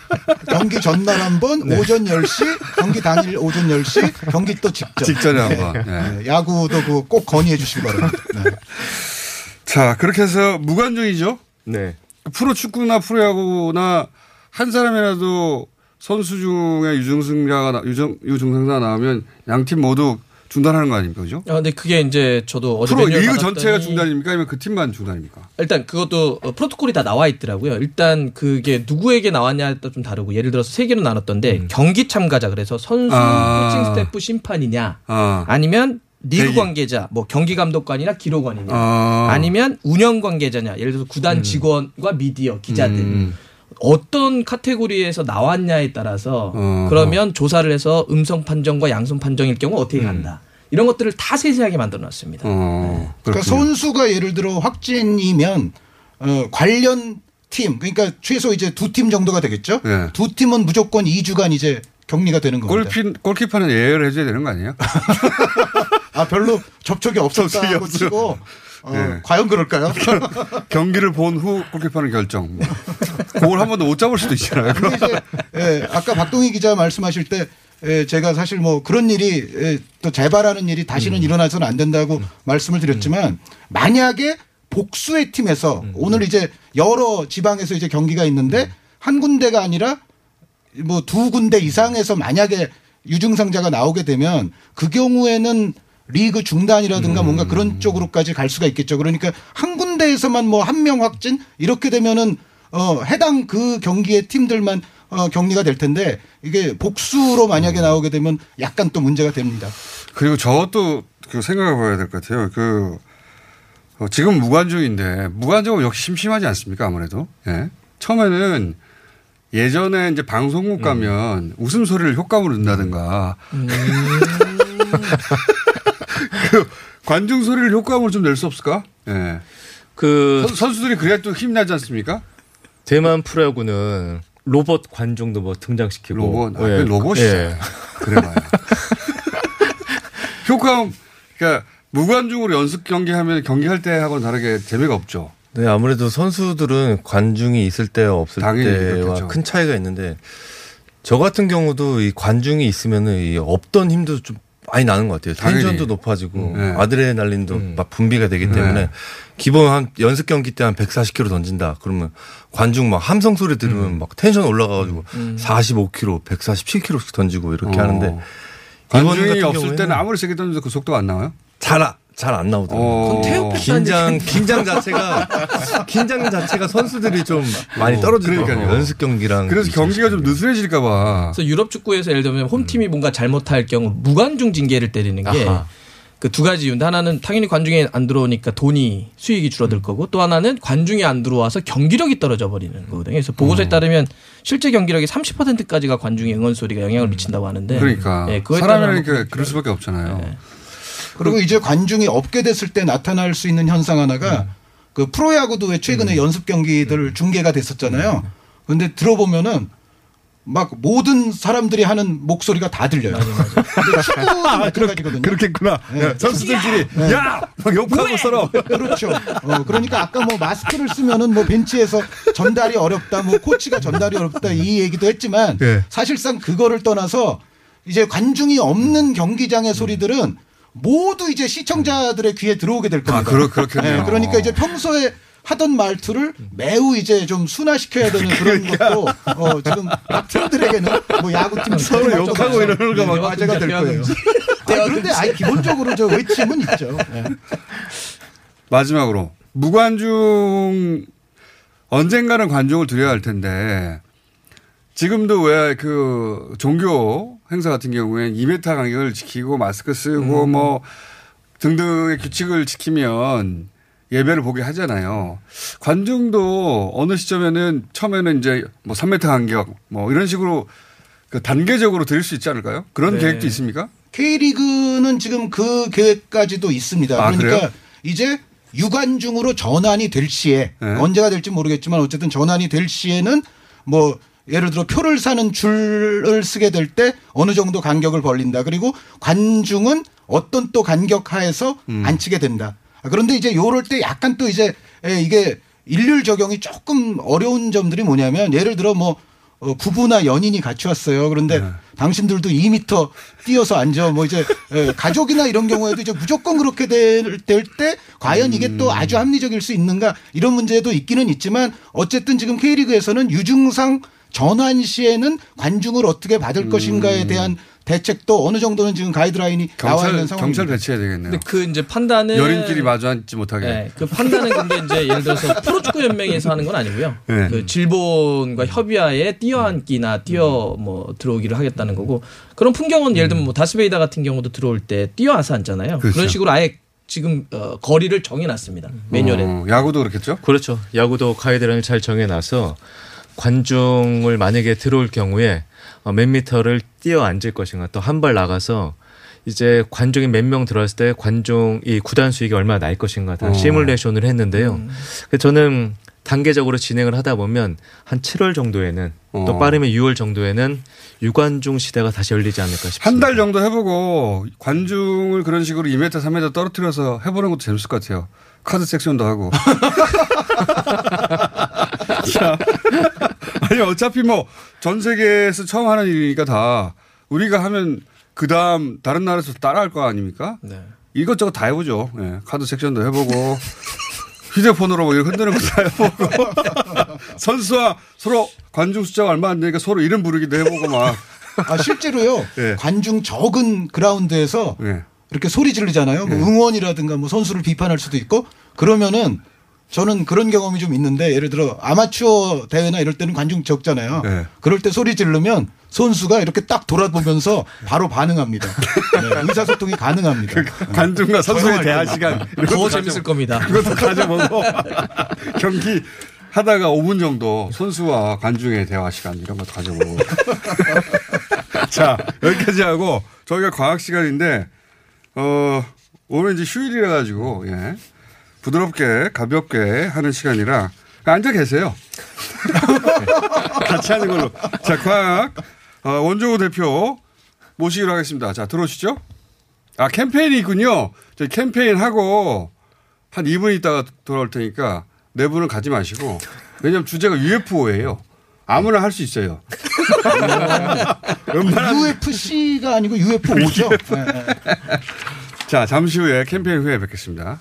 경기 전날 한 번, 네. 오전 10시, 경기 당일 오전 10시, 경기 또 직전. 직전에 한 네. 번. 네. 네, 야구도 그 꼭 건의해 주시기 바랍니다. 네. 자 그렇게 해서 무관중이죠. 네. 프로축구나 프로야구나 한 사람이라도 선수 중에 유증상자가 나- 유증 유증상자가 나오면 양 팀 모두 중단하는 거 아닙니까, 그죠? 아, 근데 그게 이제 저도 어제 프로 리그 전체가 중단입니까, 아니면 그 팀만 중단입니까? 일단 그것도 어, 프로토콜이 다 나와 있더라고요. 일단 그게 누구에게 나왔냐에 따라 좀 다르고 예를 들어서 세 개로 나눴던데 경기 참가자 그래서 선수, 아. 코칭 스태프, 심판이냐 아, 아니면 리그 대기. 관계자 뭐 경기 감독관이나 기록원이냐 아. 아니면 운영 관계자냐 예를 들어서 구단 직원과 미디어 기자들 음. 어떤 카테고리에서 나왔냐에 따라서 어. 그러면 조사를 해서 음성 판정과 양성 판정일 경우 어떻게 간다 이런 것들을 다 세세하게 만들어 놨습니다. 어, 그러니까 그렇군요. 선수가 예를 들어 확진이면 어, 관련 팀 그러니까 최소 이제 두 팀 정도가 되겠죠. 네. 두 팀은 무조건 2주간 이제 격리가 되는 겁니다. 골키, 골키퍼는 예열을 해줘야 되는 거 아니에요? [laughs] 아 별로 접촉이 없었다고 치고 어, 네. 과연 그럴까요? [laughs] 경기를 본 후 골키퍼는 결정. 뭐. 공을 한 번도 못 잡을 수도 있잖아요. 근데 이제 예, 아까 박동희 기자 말씀하실 때 예, 제가 사실 뭐 그런 일이 예, 또 재발하는 일이 다시는 음. 일어나서는 안 된다고 말씀을 드렸지만 만약에 복수의 팀에서 음. 오늘 이제 여러 지방에서 이제 경기가 있는데 한 군데가 아니라 뭐 두 군데 이상에서 만약에 유증상자가 나오게 되면 그 경우에는 리그 중단이라든가 뭔가 그런 쪽으로까지 갈 수가 있겠죠. 그러니까 한 군데에서만 뭐 한 명 확진 이렇게 되면은 어 해당 그 경기의 팀들만 어 격리가 될 텐데 이게 복수로 만약에 나오게 되면 약간 또 문제가 됩니다. 그리고 저것도 그 생각해 봐야 될 것 같아요. 그 어, 지금 무관중인데 무관중은 역시 심심하지 않습니까? 아무래도. 예. 처음에는 예전에 이제 방송국 가면 웃음소리를 효과음으로 낸다든가 [laughs] 그 [laughs] 관중 소리를 효과음으로 좀낼 수 없을까? 예. 그 선- 선수들이 그래야 또 힘이 나지 않습니까? 대만 프로야구는 로봇 관중도 뭐 등장시키고 로봇. 아, 예. 로봇이잖아요. 예. 그래봐요. [laughs] 효과음, 그러니까 무관중으로 연습 경기 하면 경기할 때 하고는 다르게 재미가 없죠. 네, 아무래도 선수들은 관중이 있을 때와 없을 때와 그렇겠죠. 큰 차이가 있는데 저 같은 경우도 이 관중이 있으면은 이 없던 힘도 좀 많이 나는 것 같아요. 텐션도 높아지고 네. 아드레날린도 막 분비가 되기 때문에 네. 기본 한 연습 경기 때 한 140km 던진다. 그러면 관중 막 함성 소리 들으면 막 텐션 올라가가지고 45km, 147km씩 던지고 이렇게 어. 하는데 관중이 없을 경우에는 때는 아무리 세게 던져도 그 속도가 안 나와요? 잘, 잘 안 나오더라고요. 어. 긴장, 긴장 자체가, 긴장 자체가 선수들이 좀 많이 어, 떨어지더라고요. 그러니까요. 연습 경기랑. 그래서 경기가 좀 느슨해질까 봐. 그래서 유럽 축구에서 예를 들면 홈팀이 뭔가 잘못할 경우 무관중 징계를 때리는 게 아하. 그두 가지 이유인데 하나는 당연히 관중이 안 들어오니까 돈이 수익이 줄어들 거고 또 하나는 관중이 안 들어와서 경기력이 떨어져 버리는 거거든요. 그래서 보고서에 어. 따르면 실제 경기력이 30%까지가 관중의 응원 소리가 영향을 미친다고 하는데 그러니까. 예, 그거에 따른 사람이니까 그럴 수밖에 없잖아요. 그리고 이제 관중이 없게 됐을 때 나타날 수 있는 현상 하나가 그 프로야구도 왜 최근에 연습 경기들 중계가 됐었잖아요. 근데 들어보면은 막 모든 사람들이 하는 목소리가 다 들려요. [laughs] 근데 축구도 마찬가지거든요. 그렇겠구나. 네. 선수들끼리 야! 막 욕하고 서로. 그렇죠. 어, 그러니까 아까 뭐 마스크를 쓰면은 뭐 벤치에서 전달이 어렵다, 뭐 코치가 전달이 어렵다 이 얘기도 했지만 예. 사실상 그거를 떠나서 이제 관중이 없는 경기장의 소리들은 모두 이제 시청자들의 귀에 들어오게 될 겁니다. 아, 그렇- 그렇겠네요. 네, 그러니까 이제 평소에 하던 말투를 매우 이제 좀 순화시켜야 되는 그런 것도 어, 지금 각 팀들에게는 뭐 야구팀 서로 욕하고 이러는 거막 과제가 될 거예요. 아, 그런데 아니 기본적으로 저 외침은 있죠. 네. 마지막으로 무관중 언젠가는 관중을 드려야 할 텐데 지금도 왜 그 종교 행사 같은 경우에 2m 간격을 지키고 마스크 쓰고 뭐 등등의 규칙을 지키면 예배를 보게 하잖아요. 관중도 어느 시점에는 처음에는 이제 뭐 3m 간격 뭐 이런 식으로 그 단계적으로 드릴 수 있지 않을까요? 그런 네. 계획도 있습니까? K리그는 지금 그 계획까지도 있습니다. 아, 그러니까 그래요? 이제 유관중으로 전환이 될 시에 네. 언제가 될지 모르겠지만 어쨌든 전환이 될 시에는 뭐 예를 들어 표를 사는 줄을 쓰게 될 때 어느 정도 간격을 벌린다. 그리고 관중은 어떤 또 간격 하에서 음. 앉히게 된다. 아, 그런데 이제 요럴 때 약간 또 이제 에, 이게 일률 적용이 조금 어려운 점들이 뭐냐면 예를 들어 뭐 어, 부부나 연인이 같이 왔어요. 그런데 네. 당신들도 2미터 뛰어서 앉아. 뭐 이제 에, 가족이나 이런 경우에도 이제 무조건 그렇게 될 때 과연 이게 또 아주 합리적일 수 있는가 이런 문제도 있기는 있지만 어쨌든 지금 K리그에서는 유증상 전환 시에는 관중을 어떻게 받을 것인가에 대한 대책도 어느 정도는 지금 가이드라인이 나와 있는 경찰 상황입니다. 경찰 배치해야 되겠네요. 근데 그 이제 판단은 연인끼리 마주 앉지 못하게. 네, 그 판단은 근데 이제 예를 들어서 프로축구 연맹에서 하는 건 아니고요. 네. 그 질본과 협의하에 뛰어앉기나 뛰어 뭐 들어오기를 하겠다는 거고 그런 풍경은 예를 들면 뭐 다스베이다 같은 경우도 들어올 때 뛰어와서 앉잖아요. 그 그렇죠. 런 식으로 아예 지금 어, 거리를 정해놨습니다. 매뉴얼에. 어, 야구도 그렇겠죠? 그렇죠. 야구도 가이드라인을 잘 정해놔서 관중을 만약에 들어올 경우에 어, 몇 미터를 뛰어 앉을 것인가 또 한 발 나가서 이제 관중이 몇 명 들어왔을 때 관중 이 구단 수익이 얼마나 날 것인가 다 어. 시뮬레이션을 했는데요. 그래서 저는 단계적으로 진행을 하다 보면 한 7월 정도에는 어. 또 빠르면 6월 정도에는 유관중 시대가 다시 열리지 않을까 싶습니다. 한 달 정도 해보고 관중을 그런 식으로 2m, 3m 떨어뜨려서 해보는 것도 재밌을 것 같아요. 카드 섹션도 하고. [laughs] 자, [laughs] 아니 어차피 뭐 전 세계에서 처음 하는 일이니까 다 우리가 하면 그 다음 다른 나라에서 따라할 거 아닙니까? 네. 이것저것 다 해보죠. 예, 카드 섹션도 해보고 [laughs] 휴대폰으로 뭐 이렇게 흔드는 거 다 해보고 [laughs] 선수와 서로 관중 숫자가 얼마 안 되니까 서로 이름 부르기도 해보고 막. 아, 실제로요. 예. 관중 적은 그라운드에서 예. 이렇게 소리 지르잖아요. 뭐 응원이라든가 뭐 선수를 비판할 수도 있고 그러면은 저는 그런 경험이 좀 있는데 예를 들어 아마추어 대회나 이럴 때는 관중 적잖아요. 네. 그럴 때 소리 지르면 선수가 이렇게 딱 돌아보면서 바로 반응합니다. 네, [laughs] 의사소통이 가능합니다. 관중과 선수의 조용할 대화. 시간 더 재밌을 겁니다. 그것도 가져보고 [laughs] 경기 하다가 5분 정도 선수와 관중의 대화 시간 이런 것도 가져보고 [laughs] 자 여기까지 하고 저희가 과학 시간인데 어 오늘 이제 휴일이라 가지고 예 부드럽게 가볍게 하는 시간이라 앉아 계세요. [laughs] 같이 하는 걸로. 자, 과학. 어, 원종우 대표 모시기로 하겠습니다. 자, 들어오시죠. 아, 캠페인이 있군요. 저희 캠페인 하고 한 2분 있다가 돌아올 테니까 네 분은 가지 마시고. 왜냐면 주제가 UFO예요. 아무나 할 수 있어요. [laughs] UFC가 아니고 UFO죠. 네, 네. 자, 잠시 후에 캠페인 후에 뵙겠습니다.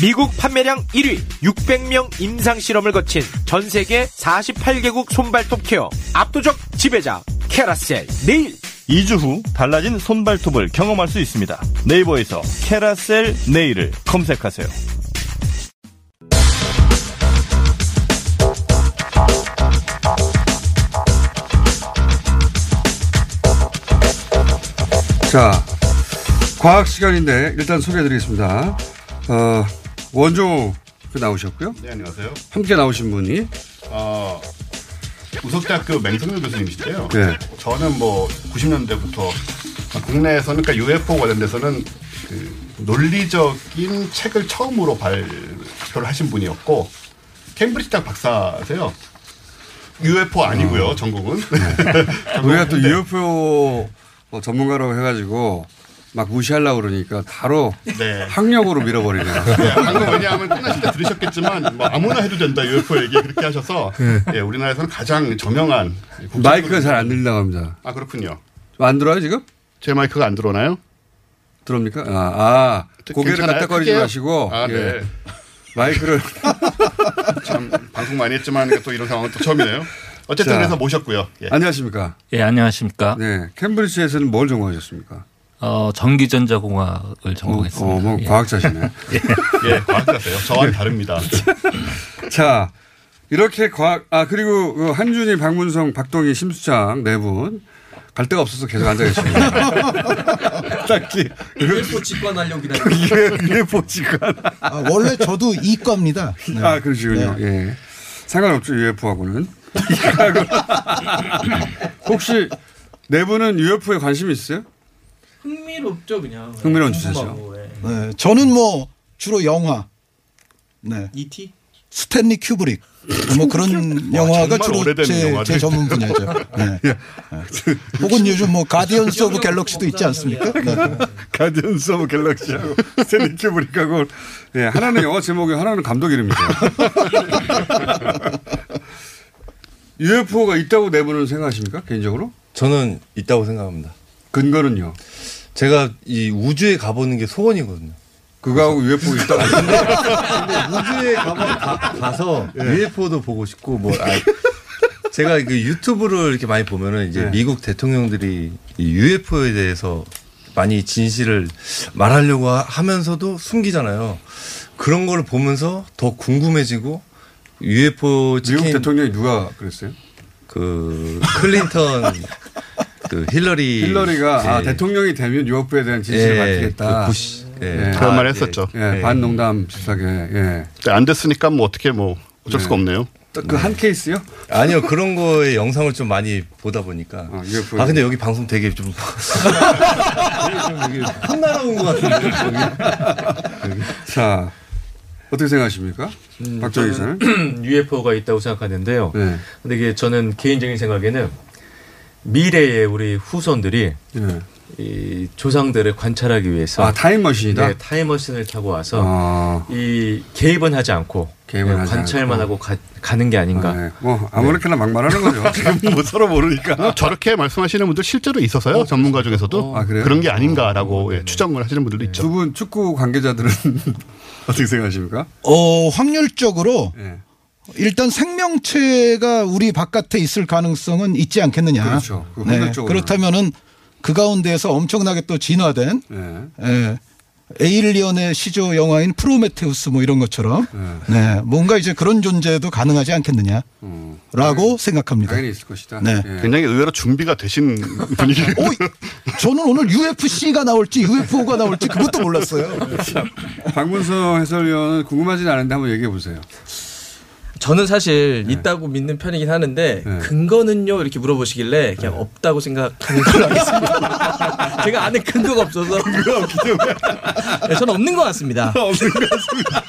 미국 판매량 1위 600명 임상 실험을 거친 전 세계 48개국 손발톱 케어 압도적 지배자 캐라셀 네일. 2주 후 달라진 손발톱을 경험할 수 있습니다. 네이버에서 캐라셀 네일을 검색하세요. 자, 과학 시간인데 일단 소개해드리겠습니다. 어, 원종 그 나오셨고요. 네, 안녕하세요. 함께 나오신 분이 어, 우석대학교 맹성윤 교수님이시죠? 네. 저는 뭐 90년대부터 국내에서는 그러니까 UFO 관련돼서는 그 논리적인 책을 처음으로 발표를 하신 분이었고 케임브리지 대학 박사세요. UFO 아니고요, 전공은. [laughs] 우리가 또 UFO 뭐 전문가라고 해가지고 막 무시하려고 그러니까 바로 네. 학력으로 밀어버리네요. [laughs] 네, 방금 왜냐하면 끝나실 때 들으셨겠지만 뭐 아무나 해도 된다 UFO 얘기 그렇게 하셔서 예, 우리나라에서는 가장 저명한 마이크가 잘 안 들린다고 합니다. 아 그렇군요. 안 들어요 지금? 제 마이크가 안 들어오나요? 들어옵니까? 아, 아 고개를 괜찮아요? 까딱거리지 크게요? 마시고 아, 네. 예. 마이크를 [laughs] 참 방송 많이 했지만 또 이런 상황은 또 처음이네요. 어쨌든 자, 그래서 모셨고요. 예. 안녕하십니까? 예, 안녕하십니까? 네, 캠브리지에서는 뭘 전공하셨습니까? 어, 전기전자공학을 전공했습니다. 어, 뭐 예. 과학자시네. [laughs] 예, 과학자세요. 저와는 다릅니다. [laughs] 자, 이렇게 과학, 아, 그리고 그 한준희, 박문성, 박동희, 심수창 네 분. 갈 데가 없어서 계속 앉아 계십니다. [laughs] 딱히. UFO 직관하려고 기다리고 UFO 직관. 아, 원래 저도 이과입니다. 네. 아, 그러시군요. 예. 상관없죠, UFO하고는. 혹시 네 분은 UFO에 관심 있어요? 흥미롭죠 그냥. 흥미로운 주제죠. 궁금하고, 예. 네, 저는 뭐 주로 영화. 네. E.T. 스탠리 큐브릭. 뭐 그런 영화가 정말 주로 제. 제 전문 분야죠. [laughs] 네. 네. 혹은 요즘 뭐 Guardians of [laughs] Galaxy도 있지 않습니까? 네. [laughs] Guardians of Galaxy하고 스탠리 큐브릭하고 예, 하나는 영화 제목이 하나는 감독 이름이죠. UFO가 있다고 네 분은 생각하십니까? 개인적으로? 저는 있다고 생각합니다. 근거는요? 제가 이 우주에 가보는 게 소원이거든요. 그거하고 UFO 있다. 근데, 근데 우주에 가서 예. UFO도 보고 싶고 뭐 아, 제가 그 유튜브를 이렇게 많이 보면은 이제 네. 미국 대통령들이 이 UFO에 대해서 많이 진실을 말하려고 하- 하면서도 숨기잖아요. 그런 걸 보면서 더 궁금해지고 UFO 미국 대통령이 누가 그랬어요? 그 클린턴 그 힐러리 힐러리가 아, 예. 대통령이 되면 UFO에 대한 진실을 예, 밝히겠다. 그 부시, 예. 그런 아, 말 했었죠. 예, 예. 반농담 비슷하게. 예. 안 됐으니까 뭐 어떻게 뭐 어쩔 수가 없네요. 그한 케이스요? 아니요 그런 거에 영상을 좀 많이 보다 보니까 아, UFO. 근데 여기 방송 되게 좀 [laughs] 혼나러온 것 같은데 여기. 자 어떻게 생각하십니까? 박정희 기자는? [clears throat] 저는 UFO가 있다고 생각하는데요. 네. 근데 이게 저는 개인적인 생각에는 미래의 우리 후손들이 네. 이 조상들을 관찰하기 위해서 아, 타임머신이다? 네, 타임머신을 타고 와서 아. 이 개입은 하지 않고 개입은 그냥 하지 관찰만 않고. 하고 가, 가는 게 아닌가. 네. 뭐 아무렇게나 막 말하는 거죠. [laughs] 지금 뭐 서로 모르니까. 저렇게 말씀하시는 분들 실제로 있어서요. 전문가 중에서도 아, 그래요? 그런 게 아닌가라고 예, 추정을 하시는 분들도 있죠. 두 분 축구 관계자들은 [laughs] 어떻게 생각하십니까? 어, 확률적으로 예. 일단 생명체가 우리 바깥에 있을 가능성은 있지 않겠느냐. 그렇죠. 그 네. 그렇다면은 그 가운데에서 엄청나게 또 진화된 네. 예. 에일리언의 시조 영화인 프로메테우스 뭐 이런 것처럼 네. 뭔가 이제 그런 존재도 가능하지 않겠느냐라고 생각합니다. 당연히 있을 것이다. 네. 예. 굉장히 의외로 준비가 되신 분위기. 저는 오늘 UFC가 나올지 UFO가 나올지 그것도 몰랐어요. [laughs] 박문성 해설위원은 궁금하진 않은데 한번 얘기해 보세요. 저는 사실 있다고 믿는 편이긴 하는데 근거는요 이렇게 물어보시길래 그냥 없다고 생각하는 걸로 하겠습니다. [laughs] 제가 안에 근거가 없어서 네, 저는 없는 것 같습니다. [laughs] 없는 것 같습니다.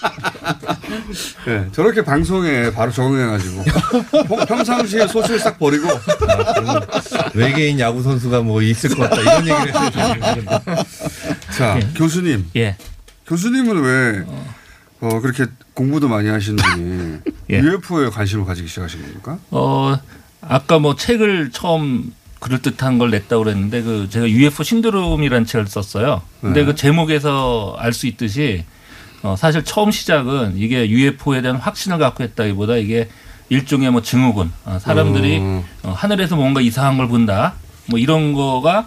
네, 저렇게 방송에 바로 적응해가지고 평- 평상시에 소실 싹 버리고 외계인 야구 선수가 뭐 있을 것 같다 이런 얘기를 했어요. 자 교수님. 예. 교수님은 왜 어, 그렇게 공부도 많이 하시는 분이 [laughs] 예. UFO에 관심을 가지기 시작하신 겁니까? 어, 아까 뭐 책을 처음 그럴 듯한 걸 냈다고 그랬는데 그 제가 UFO 신드롬이라는 책을 썼어요. 근데 네. 그 제목에서 알 수 있듯이 어, 사실 처음 시작은 이게 UFO에 대한 확신을 갖고 했다기보다 이게 일종의 뭐 증후군. 어, 사람들이 음. 어, 하늘에서 뭔가 이상한 걸 본다. 뭐 이런 거가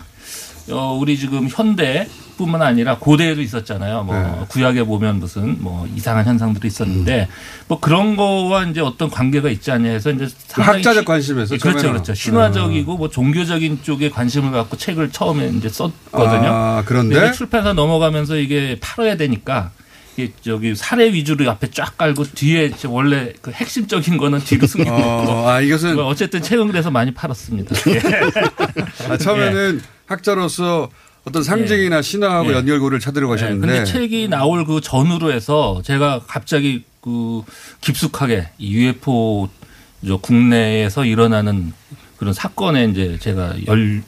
어, 우리 지금 현대 뿐만 아니라 고대에도 있었잖아요. 뭐 네. 구약에 보면 무슨 뭐 이상한 현상들이 있었는데 뭐 그런 거와 이제 어떤 관계가 있지 않냐 해서 이제 상당히 학자적 시- 관심에서 예, 그렇죠. 그렇죠. 신화적이고 뭐 종교적인 쪽에 관심을 갖고 책을 처음에 이제 썼거든요. 아, 그런데? 출판사 넘어가면서 이게 팔아야 되니까 저기 사례 위주로 앞에 쫙 깔고 뒤에 원래 그 핵심적인 거는 뒤로 숨기고 어. 아, 이것은- 뭐 어쨌든 책은 그래서 많이 팔았습니다. 예. [laughs] 아, 처음에는 학자로서 어떤 상징이나 신화하고 예. 연결고를 찾으려고 네, 하셨는데 근데 책이 나올 그 전후로 해서 제가 갑자기 그 깊숙하게 이 UFO 저 국내에서 일어나는 그런 사건에 이제 제가 열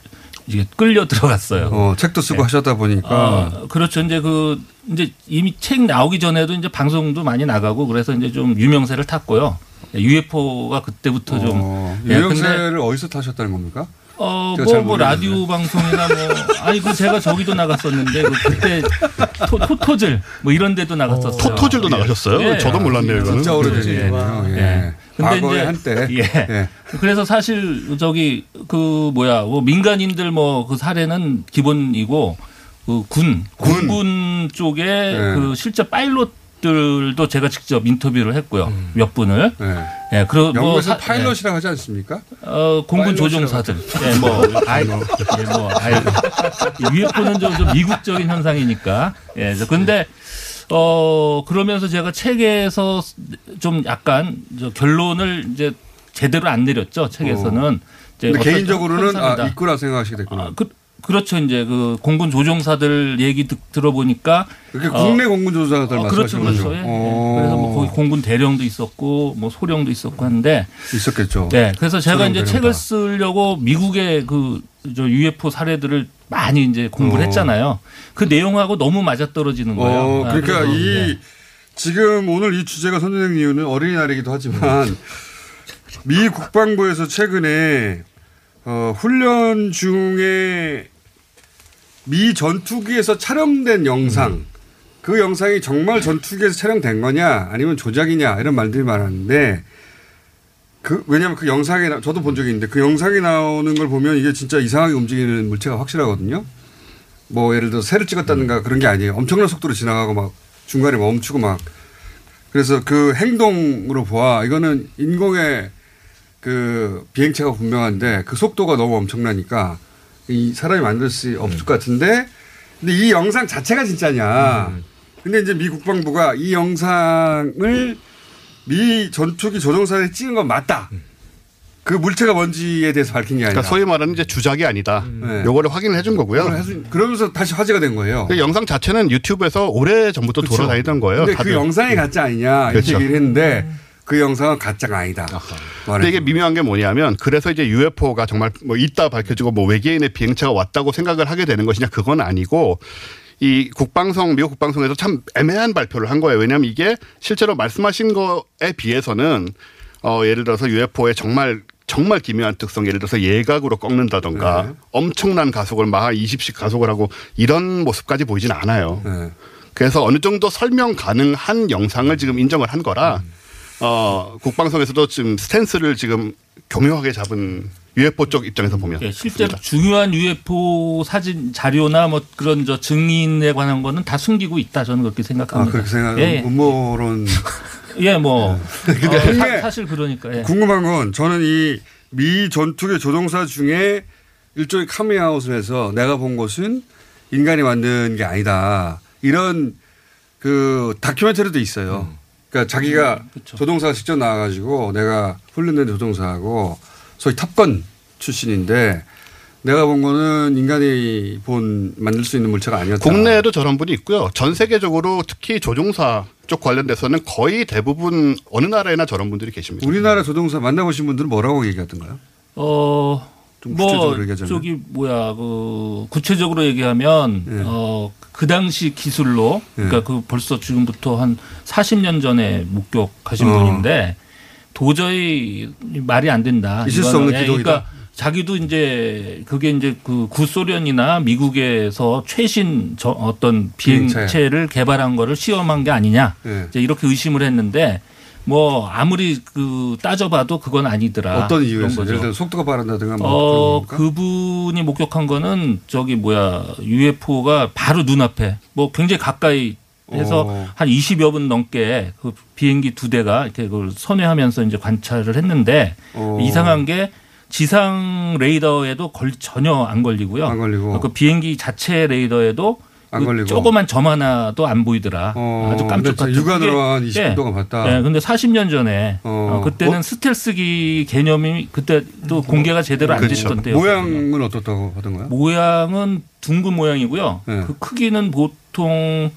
이게 끌려 들어갔어요. 어, 책도 쓰고 네. 하셨다 보니까 어, 그렇죠. 이제 그 이제 이미 책 나오기 전에도 이제 방송도 많이 나가고 그래서 이제 좀 유명세를 탔고요. UFO가 그때부터 좀 어, 예, 근데 유명세를 어디서 타셨다는 겁니까? 어, 뭐, 잘 뭐. 라디오 방송이나 뭐, 아니, 그 제가 저기도 나갔었는데, 그 그때 토, 토토즐, 뭐 이런 데도 나갔었어요. 토토즐도 나가셨어요? 저도 몰랐네요, 이거는. 진짜 오래된 예. 얘기군요. 예. 예. 근데 이제 한때. 예. 예. 그래서 사실 저기 그 뭐야 뭐 민간인들 뭐 그 사례는 기본이고 그 군 군군 쪽에 예. 그 실제 파일럿 들도 제가 직접 인터뷰를 했고요 몇 분을 예 그리고 뭐 사- 파일럿이라고 하지 않습니까? 어, 공군 조종사들. 예, 뭐, 아이, 예, 뭐, 아이, UFO는 좀, 좀 미국적인 현상이니까. 예, 저 근데, 어, 그러면서 제가 책에서 좀 약간 저 결론을 이제 제대로 안 내렸죠, 책에서는. 이제 근데 어떤 개인적으로는. 아, 있구나 생각하시게 됐구나. 그, 그렇죠. 이제 그 공군 조종사들 얘기 듣, 들어보니까. 그게 국내 공군 조종사들 어, 그렇죠. 그렇죠. 예, 예. 어. 그래서 뭐 거기 공군 대령도 있었고 뭐 소령도 있었고 한데. 있었겠죠. 네. 그래서 제가 이제 대령 책을 다. 쓰려고 미국의 그 저 UFO 사례들을 많이 이제 공부를 어. 했잖아요. 그 내용하고 너무 맞아떨어지는 거예요. 어, 아, 그러니까 그래서, 이 네. 지금 오늘 이 주제가 선정된 이유는 어린이날이기도 하지만 [laughs] 미 국방부에서 최근에 어, 훈련 중에 미 전투기에서 촬영된 영상. 그 영상이 정말 전투기에서 촬영된 거냐 아니면 조작이냐 이런 말들이 많았는데 그 왜냐하면 그 영상에 나- 저도 본 적이 있는데 그 영상에 나오는 걸 보면 이게 진짜 이상하게 움직이는 물체가 확실하거든요. 뭐 예를 들어 새를 찍었다든가 그런 게 아니에요. 엄청난 속도로 지나가고 막 중간에 멈추고 막. 그래서 그 행동으로 보아. 이거는 인공의 그 비행체가 분명한데 그 속도가 너무 엄청나니까 이 사람이 만들 수 없을 것 같은데 근데 이 영상 자체가 진짜냐. 근데 이제 미 국방부가 이 영상을 미 전투기 조종사에 찍은 건 맞다. 그 물체가 뭔지에 대해서 밝힌 게 아니라. 그러니까 소위 말하는 이제 주작이 아니다. 네. 요거를 확인을 해준 거고요. 그러면서 다시 화제가 된 거예요. 그 영상 자체는 유튜브에서 오래 전부터 그렇죠. 돌아다니던 거예요. 근데 그 다들. 영상이 가짜 아니냐 이렇게 그렇죠. 얘기를 했는데 그 영상은 가짜가 아니다. 근데 이게 미묘한 게 뭐냐면 그래서 이제 UFO가 정말 뭐 있다 밝혀지고 뭐 외계인의 비행체가 왔다고 생각을 하게 되는 것이냐 그건 아니고 이 국방성 미국 국방성에서 참 애매한 발표를 한 거예요. 왜냐하면 이게 실제로 말씀하신 거에 비해서는 어 예를 들어서 UFO의 정말 정말 기묘한 특성 예를 들어서 예각으로 꺾는다던가 네. 엄청난 가속을 마하 20씩 가속을 하고 이런 모습까지 보이진 않아요. 네. 그래서 어느 정도 설명 가능한 영상을 지금 인정을 한 거라 어 국방성에서도 지금 스탠스를 지금 교묘하게 잡은 UFO 쪽 입장에서 보면 예, 실제로 중요한 UFO 사진 자료나 뭐 그런 저 증인에 관한 거는 다 숨기고 있다 저는 그렇게 생각합니다. 아, 그렇게 생각, 예, 음모론. 예, 뭐 [laughs] 근데 어, 사, 사실 그러니까 예. 궁금한 건 저는 이 미 전투기 조종사 중에 일종의 카미아웃에서 내가 본 것은 인간이 만든 게 아니다. 이런 그 다큐멘터리도 있어요. 그러니까 자기가 조종사가 직접 나와가지고 내가 훈련된 조종사하고 소위 탑건 출신인데 내가 본 거는 인간이 본 만들 수 있는 물체가 아니었다. 국내에도 저런 분이 있고요. 전 세계적으로 특히 조종사 쪽 관련돼서는 거의 대부분 어느 나라에나 저런 분들이 계십니다. 우리나라 조종사 만나보신 분들은 뭐라고 얘기하던가요? 어, 좀 뭐? 저기 뭐야 그 구체적으로 얘기하면 예. 어그 당시 기술로 그러니까 그 벌써 지금부터 한 40년 전에 목격하신 어. 분인데 도저히 말이 안 된다. 있을 수. 없는 예, 기록이다. 그러니까 자기도 이제 그게 이제 그 구소련이나 미국에서 최신 저 어떤 비행체. 비행체를 개발한 거를 시험한 게 아니냐. 예. 이제 이렇게 의심을 했는데 뭐 아무리 그 따져봐도 그건 아니더라. 어떤 거죠. 예를 들어 속도가 빠른다든가 뭐 어? 그분이 목격한 거는 저기 뭐야 UFO가 바로 눈앞에 뭐 굉장히 가까이 해서 어. 한 20여 분 넘게 그 비행기 두 대가 이렇게 그걸 선회하면서 이제 관찰을 했는데 어. 이상한 게 지상 레이더에도 걸 전혀 안 걸리고요. 안 걸리고. 그 비행기 자체 레이더에도 안그 걸리고. 조그만 점 하나도 안 보이더라. 어, 아주. 근데 육안으로 한 20분 예. 봤다. 예, 근데 40년 전에 어. 어, 그때는 어? 스텔스기 개념이 그때 또 공개가 제대로 안 그렇죠. 됐던 때요. 모양은 어떻다고 하던가요? 모양은 둥근 모양이고요. 네. 그 크기는 보통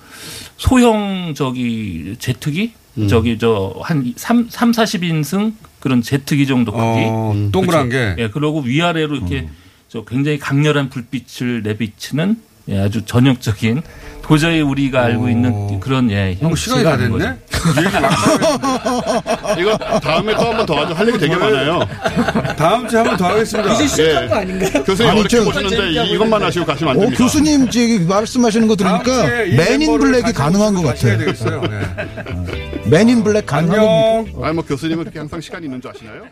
소형 저기 제트기 음. 저기 저한 3, 3 40인승 그런 제트기 정도 크기. 어, 동그란 그렇죠. 게. 예, 그리고 위아래로 이렇게 음. 저 굉장히 강렬한 불빛을 내비치는 예, 아주 전형적인 도저히 우리가 알고 있는 그런 예, 어, 시간이 다 됐네? [laughs] 이거 다음에 또 한 번 더 하죠. 할 얘기 되게 많아요. [laughs] 다음 주에 한 번 더 하겠습니다. 이제 시작한 예. 거 아닌가요? 교수님 아니, 어렵게 저- 보시는데 이- 이것만 하시고 가시면 안 어, 됩니다. 교수님 저기 말씀하시는 거 들으니까 주에 이 맨인 멤버를 블랙이 가지고 가능한 것 같아요. 되겠어요. 예. 맨인 블랙 가능한 겁니까? 아니 뭐 교수님은 그렇게 항상 시간이 있는 줄 아시나요?